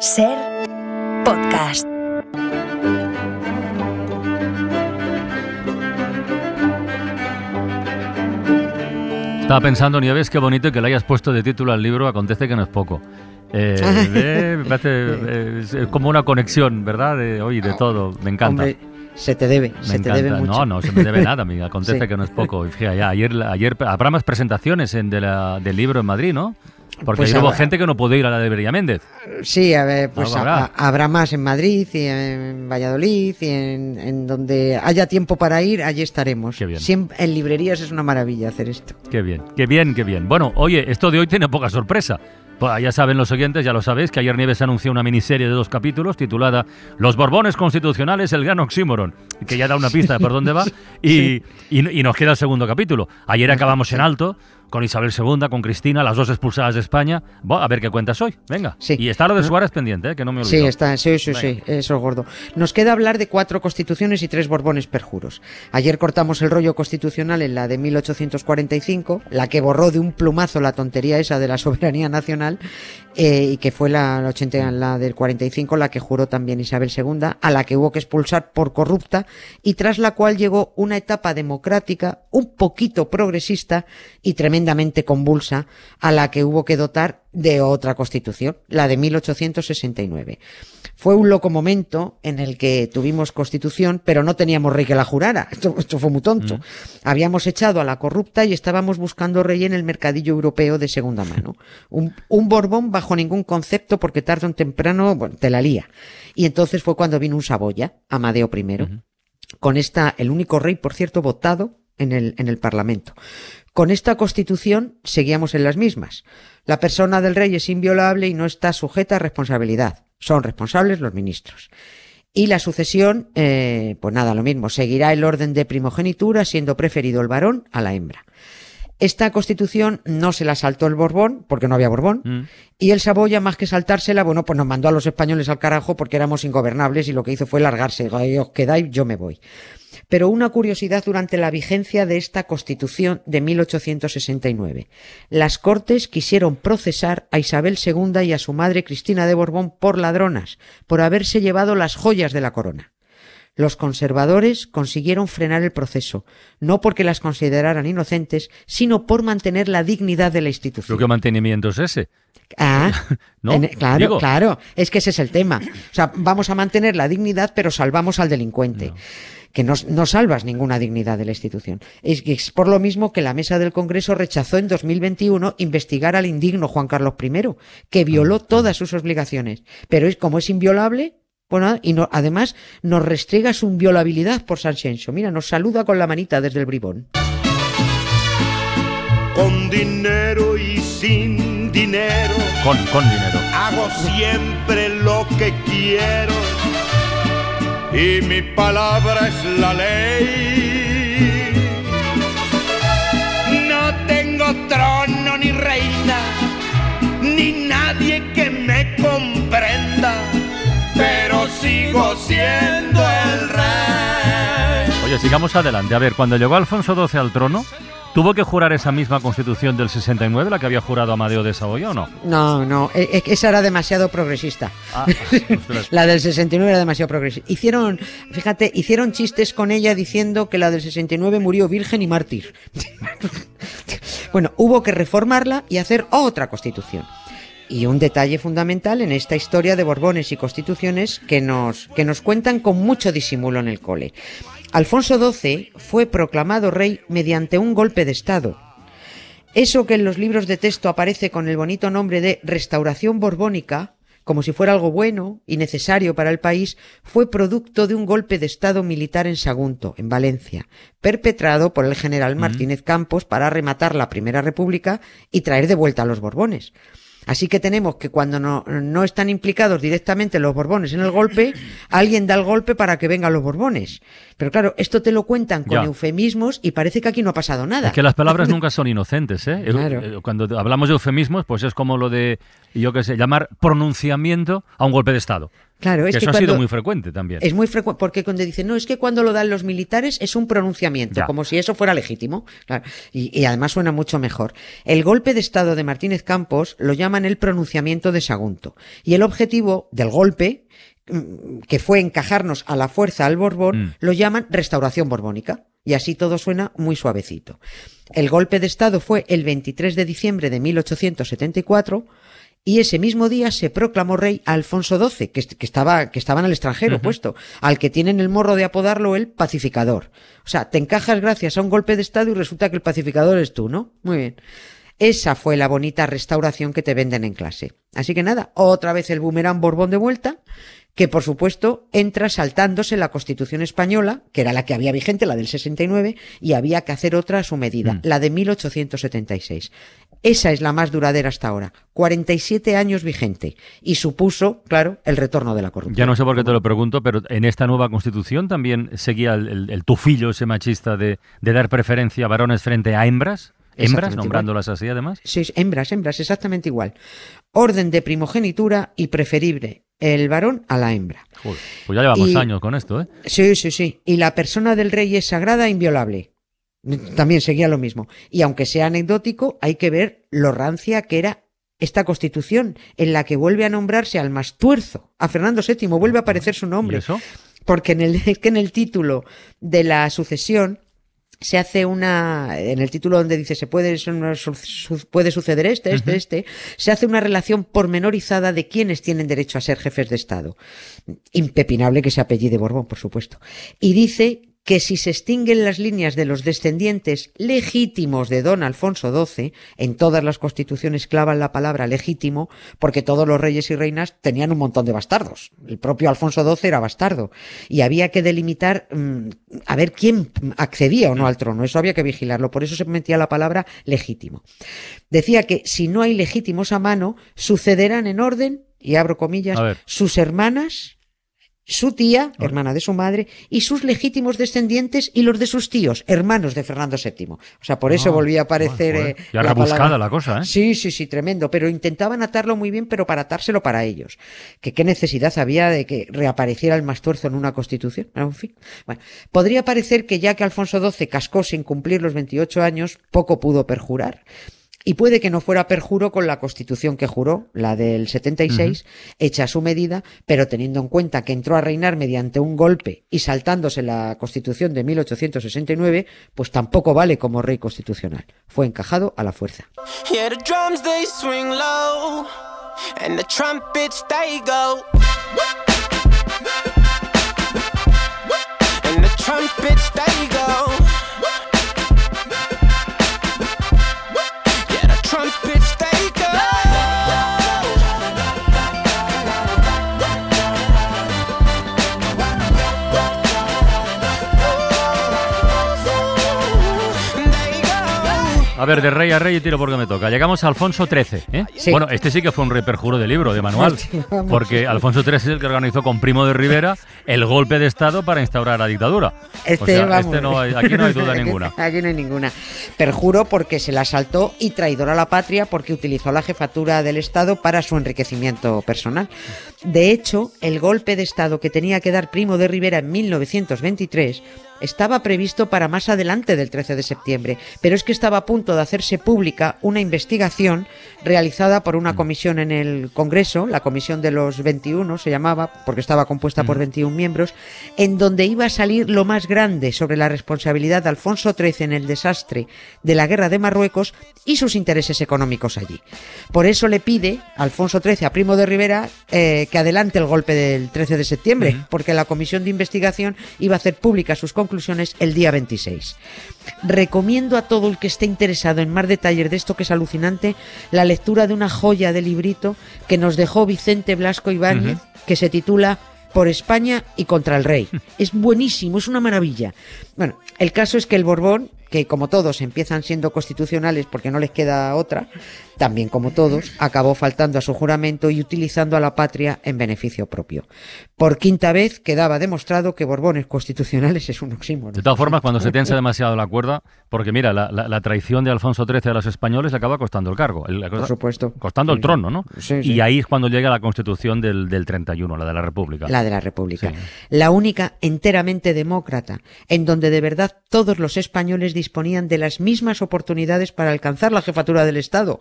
Ser podcast. Estaba pensando, Nieves, qué bonito que le hayas puesto de título al libro Acontece que no es poco. Eh, eh, me parece eh, es como una conexión, ¿verdad? De, oye, de todo. Me encanta. Hombre, se te debe, Me se te encanta. debe mucho. No, no se me debe nada, amiga. Acontece Sí. que no es poco. Y fíjate, ya, ayer, ayer habrá más presentaciones en de la- del libro en Madrid, ¿no? Porque Pues hubo gente que no pudo ir a la de Beria Méndez. Sí, a ver, pues Algo habrá. ha- habrá más en Madrid y en Valladolid y en, en donde haya tiempo para ir, allí estaremos. Qué bien. Siempre, en librerías es una maravilla hacer esto. Qué bien, qué bien, qué bien. Bueno, oye, esto de hoy tiene poca sorpresa. Pues ya saben los oyentes, ya lo sabéis, que ayer Nieves anunció una miniserie de dos capítulos titulada Los Borbones Constitucionales, el gran oxímoron, que ya da una pista de por dónde va, y, y- y nos queda el segundo capítulo. Ayer acabamos en alto, con Isabel II, con Cristina, las dos expulsadas de España. Bueno, a ver qué cuentas hoy, venga. Sí. Y está lo de Suárez pendiente, ¿eh? que no me olvido. Sí, está, sí, sí, sí, eso es gordo. Nos queda hablar de cuatro constituciones y tres borbones perjuros. Ayer cortamos el rollo constitucional en la de 1845, la que borró de un plumazo la tontería esa de la soberanía nacional, eh, y que fue la, la 80, la del 45, la que juró también Isabel II, a la que hubo que expulsar por corrupta, y tras la cual llegó una etapa democrática un poquito progresista y tremendamente convulsa, a la que hubo que dotar de otra constitución, la de 1869. Fue un loco momento en el que tuvimos constitución, pero no teníamos rey que la jurara. Esto, esto fue muy tonto. Habíamos echado a la corrupta y estábamos buscando rey en el mercadillo europeo de segunda mano. Un, un Borbón bajo ningún concepto porque tarde o temprano bueno, te la lía. Y entonces fue cuando vino un Saboya, Amadeo I. Con esta, el único rey, por cierto, votado en el, en el Parlamento. Con esta constitución seguíamos en las mismas. La persona del rey es inviolable y no está sujeta a responsabilidad. Son responsables los ministros. Y la sucesión, eh, pues nada, lo mismo. Seguirá el orden de primogenitura, siendo preferido el varón a la hembra. Esta constitución no se la saltó el Borbón, porque no había Borbón, Mm. y el Saboya, más que saltársela, bueno, pues nos mandó a los españoles al carajo porque éramos ingobernables y lo que hizo fue largarse. Os quedáis, yo me voy. Pero una curiosidad durante la vigencia de esta Constitución de 1869. Las Cortes quisieron procesar a Isabel II y a su madre Cristina de Borbón por ladronas, por haberse llevado las joyas de la corona. Los conservadores consiguieron frenar el proceso, no porque las consideraran inocentes, sino por mantener la dignidad de la institución. Creo que mantenimiento es ese. Ah, ¿No? en- claro, Digo. claro, es que ese es el tema. O sea, vamos a mantener la dignidad, pero salvamos al delincuente. Que no, no salvas ninguna dignidad de la institución. Es, es por lo mismo que la mesa del Congreso rechazó en 2021 investigar al indigno Juan Carlos I, que violó todas sus obligaciones. Pero es como es inviolable, bueno, y no, además nos restrega su inviolabilidad por San Xenxo. Mira, nos saluda con la manita desde el bribón. Con dinero y sin dinero, Con, con dinero. hago siempre lo que quiero. Y mi palabra es la ley. No tengo trono ni reina, ni nadie que me comprenda, pero sigo siendo el rey. Oye, sigamos adelante. A ver, cuando llegó Alfonso XII al trono, ¿tuvo que jurar esa misma constitución del 69, la que había jurado Amadeo de Saboya o no? No, no, e- e- esa era demasiado progresista. Ah. La del 69 era demasiado progresista. Hicieron, fíjate, hicieron chistes con ella diciendo que la del 69 murió virgen y mártir. bueno, hubo que reformarla y hacer otra constitución. Y un detalle fundamental en esta historia de Borbones y constituciones que nos, que nos cuentan con mucho disimulo en el cole. Alfonso XII fue proclamado rey mediante un golpe de Estado, eso que en los libros de texto aparece con el bonito nombre de restauración borbónica, como si fuera algo bueno y necesario para el país, fue producto de un golpe de Estado militar en Sagunto, en Valencia, perpetrado por el general Martínez Campos para rematar la Primera República y traer de vuelta a los Borbones. Así que tenemos que cuando no, no están implicados directamente los Borbones en el golpe, alguien da el golpe para que vengan los Borbones. Pero claro, esto te lo cuentan con Ya. eufemismos y parece que aquí no ha pasado nada. Es que las palabras nunca son inocentes, ¿eh? Claro. Eh, Cuando hablamos de eufemismos, pues es como lo de, yo qué sé, llamar pronunciamiento a un golpe de Estado. Claro, es que que eso ha sido muy frecuente también. Es muy frecuente, porque cuando dicen, no, es que cuando lo dan los militares es un pronunciamiento, Ya. como si eso fuera legítimo. Claro, y, y además suena mucho mejor. El golpe de Estado de Martínez Campos lo llaman el pronunciamiento de Sagunto. Y el objetivo del golpe, mm, que fue encajarnos a la fuerza al Borbón, Mm. lo llaman restauración borbónica. Y así todo suena muy suavecito. El golpe de Estado fue el 23 de diciembre de 1874 y ese mismo día se proclamó rey a Alfonso XII, que, est- que estaba, que estaba en el extranjero puesto, al que tienen el morro de apodarlo el pacificador. O sea, te encajas gracias a un golpe de Estado y resulta que el pacificador es tú, ¿no? Muy bien. Esa fue la bonita restauración que te venden en clase. Así que nada, otra vez el boomerang Borbón de vuelta, que por supuesto entra saltándose la Constitución española, que era la que había vigente, la del 69, y había que hacer otra a su medida, Mm. la de 1876. Esa es la más duradera hasta ahora, 47 años vigente, y supuso, claro, el retorno de la corrupción. Ya no sé por qué te lo pregunto, pero en esta nueva constitución también seguía el, el- el tufillo ese machista de, de dar preferencia a varones frente a hembras. Hembras, nombrándolas así además. Sí, hembras, hembras, exactamente igual. Orden de primogenitura y preferible el varón a la hembra. Joder, pues ya llevamos Y- años con esto, ¿eh? Sí, sí, sí. Y la persona del rey es sagrada e inviolable. También seguía lo mismo. Y aunque sea anecdótico, hay que ver lo rancia que era esta constitución, en la que vuelve a nombrarse al Mastuerzo, a Fernando VII, vuelve a aparecer su ¿Y nombre. eso? Porque en el, es que en el título de la sucesión se hace una, en el título donde dice se puede, su- su- puede suceder este, este, este, se hace una relación pormenorizada de quienes tienen derecho a ser jefes de Estado. Impepinable que se apellide Borbón, por supuesto. Y dice que si se extinguen las líneas de los descendientes legítimos de don Alfonso XII, en todas las constituciones clavan la palabra legítimo, porque todos los reyes y reinas tenían un montón de bastardos. El propio Alfonso XII era bastardo. Y había que delimitar mm, a ver quién accedía o no al trono. Eso había que vigilarlo. Por eso se metía la palabra legítimo. Decía que si no hay legítimos a mano, sucederán en orden, y abro comillas, sus hermanas, su tía, hermana de su madre, y sus legítimos descendientes y los de sus tíos, hermanos de Fernando VII. O sea, por eso Ah, volvía a aparecer. bueno, eh. Ya la palabra. la cosa, ¿eh? Sí, sí, sí, tremendo. Pero intentaban atarlo muy bien, pero para atárselo para ellos. Que qué necesidad había de que reapareciera el mastuerzo en una constitución. En fin. Bueno, podría parecer que ya que Alfonso XII cascó sin cumplir los 28 años, poco pudo perjurar. Y puede que no fuera perjuro con la constitución que juró, la del 76, hecha a su medida, pero teniendo en cuenta que entró a reinar mediante un golpe y saltándose la constitución de 1869, pues tampoco vale como rey constitucional. Fue encajado a la fuerza. Yeah, the drums they swing low, and the trumpets they go. And the trumpets they go. Ver, de rey a rey y tiro porque me toca. Llegamos a Alfonso XIII. ¿eh? Sí. Bueno, este sí que fue un rey perjuro de libro, de manual. Porque Alfonso XIII es el que organizó con Primo de Rivera el golpe de Estado para instaurar la dictadura. Este, o sea, vamos. este no hay- aquí no hay duda ninguna. Aquí no hay ninguna. Perjuro porque se la saltó y traidor a la patria porque utilizó la jefatura del Estado para su enriquecimiento personal. De hecho, el golpe de Estado que tenía que dar Primo de Rivera en 1923 estaba previsto para más adelante del 13 de septiembre, pero es que estaba a punto de hacerse pública una investigación realizada por una comisión en el Congreso, la Comisión de los 21 se llamaba, porque estaba compuesta por 21 miembros, en donde iba a salir lo más grande sobre la responsabilidad de Alfonso XIII en el desastre de la guerra de Marruecos y sus intereses económicos allí. Por eso le pide Alfonso XIII a Primo de Rivera eh, que adelante el golpe del 13 de septiembre, porque la comisión de investigación iba a hacer públicas sus conclusiones el día 26. Recomiendo a todo el que esté interesado en más detalles de esto que es alucinante la lectura de una joya de librito que nos dejó Vicente Blasco Ibáñez, que se titula por España y contra el rey. Es buenísimo, es una maravilla. Bueno, el caso es que el Borbón que como todos empiezan siendo constitucionales porque no les queda otra, también como todos, acabó faltando a su juramento y utilizando a la patria en beneficio propio. Por quinta vez quedaba demostrado que Borbones constitucionales es un oxímoron. De todas formas, cuando se tensa demasiado la cuerda, porque mira, la, la- la traición de Alfonso XIII a los españoles le acaba costando el cargo. el- Por supuesto. Costando el trono, ¿no? Sí, sí. Y ahí es cuando llega la constitución del, del 31, la de la República. La de la República. La única enteramente demócrata, en donde de verdad todos los españoles disponían de las mismas oportunidades para alcanzar la jefatura del Estado.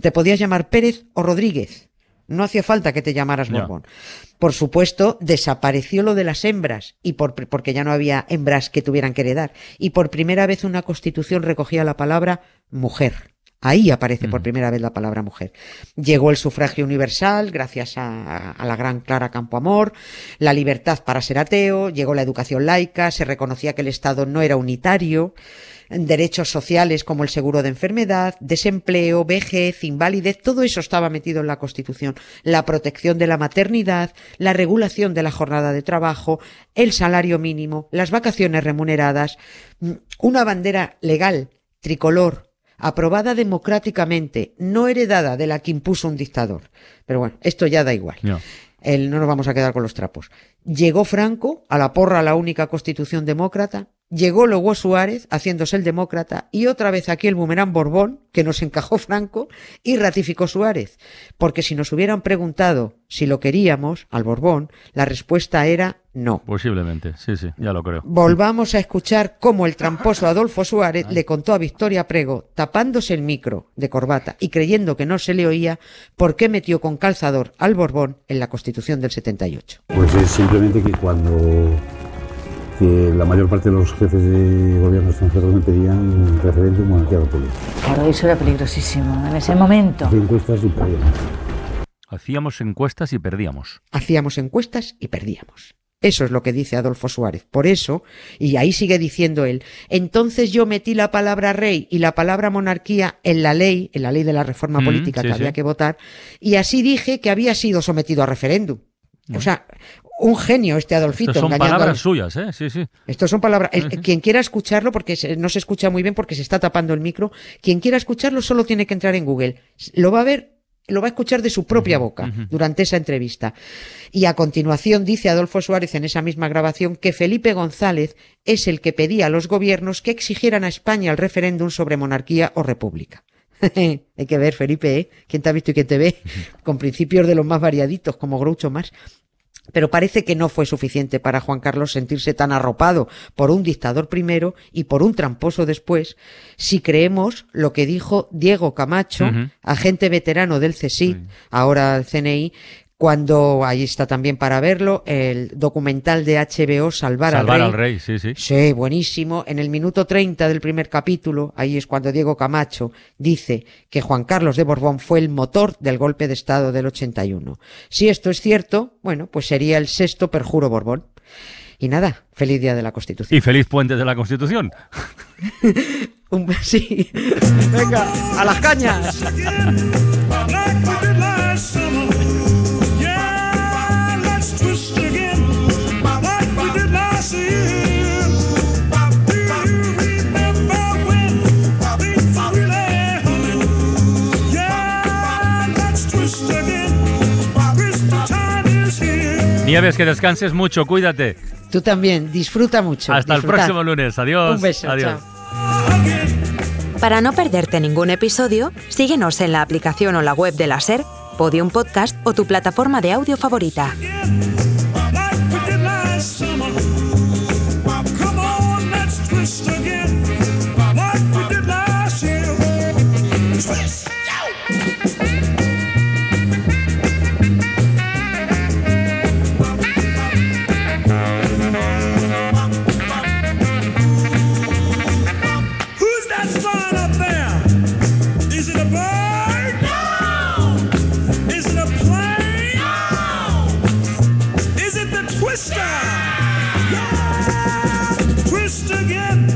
Te podías llamar Pérez o Rodríguez. No hacía falta que te llamaras. Borbón. Por supuesto, desapareció lo de las hembras, y por, porque ya no había hembras que tuvieran que heredar. Y por primera vez una constitución recogía la palabra mujer. Ahí aparece por primera vez la palabra mujer. Llegó el sufragio universal gracias a, a la gran Clara Campoamor, la libertad para ser ateo, llegó la educación laica, se reconocía que el Estado no era unitario, derechos sociales como el seguro de enfermedad, desempleo, vejez, invalidez, todo eso estaba metido en la Constitución. La protección de la maternidad, la regulación de la jornada de trabajo, el salario mínimo, las vacaciones remuneradas, mm, una bandera legal, tricolor, aprobada democráticamente, no heredada de la que impuso un dictador. Pero bueno, esto ya da igual. Ya. El- no nos vamos a quedar con los trapos. Llegó Franco, a la porra la única constitución demócrata, llegó luego Suárez, haciéndose el demócrata, y otra vez aquí el boomerang Borbón, que nos encajó Franco, y ratificó Suárez. Porque si nos hubieran preguntado si lo queríamos, al Borbón, la respuesta era no. Posiblemente, sí, sí, ya lo creo. Volvamos a escuchar cómo el tramposo Adolfo Suárez le contó a Victoria Prego, tapándose el micro de corbata y creyendo que no se le oía, por qué metió con calzador al Borbón en la Constitución del 78. Pues es simplemente que cuando que la mayor parte de los jefes de gobierno extranjeros me pedían un referéndum monarquía república. Claro, eso era peligrosísimo en ese momento. Hacía encuestas y perdíamos. Hacíamos encuestas y perdíamos. Hacíamos encuestas y perdíamos. Eso es lo que dice Adolfo Suárez. Por eso, y ahí sigue diciendo él, entonces yo metí la palabra rey y la palabra monarquía en la ley, en la ley de la reforma Mm, política sí, que sí. había que votar, y así dije que había sido sometido a referéndum. O sea, un genio este Adolfito. Estas son palabras al- suyas, ¿eh? Sí, sí. Estos son palabras. Quien quiera escucharlo, porque no se escucha muy bien porque se está tapando el micro, quien quiera escucharlo solo tiene que entrar en Google. Lo va a ver, lo va a escuchar de su propia boca durante esa entrevista. Y a continuación dice Adolfo Suárez en esa misma grabación que Felipe González es el que pedía a los gobiernos que exigieran a España el referéndum sobre monarquía o república. Hay que ver, Felipe, ¿eh? ¿Quién te ha visto y quién te ve? Con principios de los más variaditos, como Groucho más. Pero parece que no fue suficiente para Juan Carlos sentirse tan arropado por un dictador primero y por un tramposo después, si creemos lo que dijo Diego Camacho, agente veterano del CSIC, ahora el CNI, cuando, ahí está también para verlo, el documental de HBO Salvar, Salvar al al Rey. rey, sí, sí. Sí, buenísimo. En el minuto 30 del primer capítulo, ahí es cuando Diego Camacho dice que Juan Carlos de Borbón fue el motor del golpe de Estado del 81. Si esto es cierto, bueno, pues sería el sexto perjuro Borbón. Y nada, feliz día de la Constitución. Y feliz puente de la Constitución. Un sí. Venga, a las cañas. Nieves, que descanses mucho, cuídate. Tú también, disfruta mucho. Hasta el próximo lunes. Adiós. Un beso, Adiós. chao. Para no perderte ningún episodio, síguenos en la aplicación o la web de la SER, Podium Podcast o tu plataforma de audio favorita. Twist again.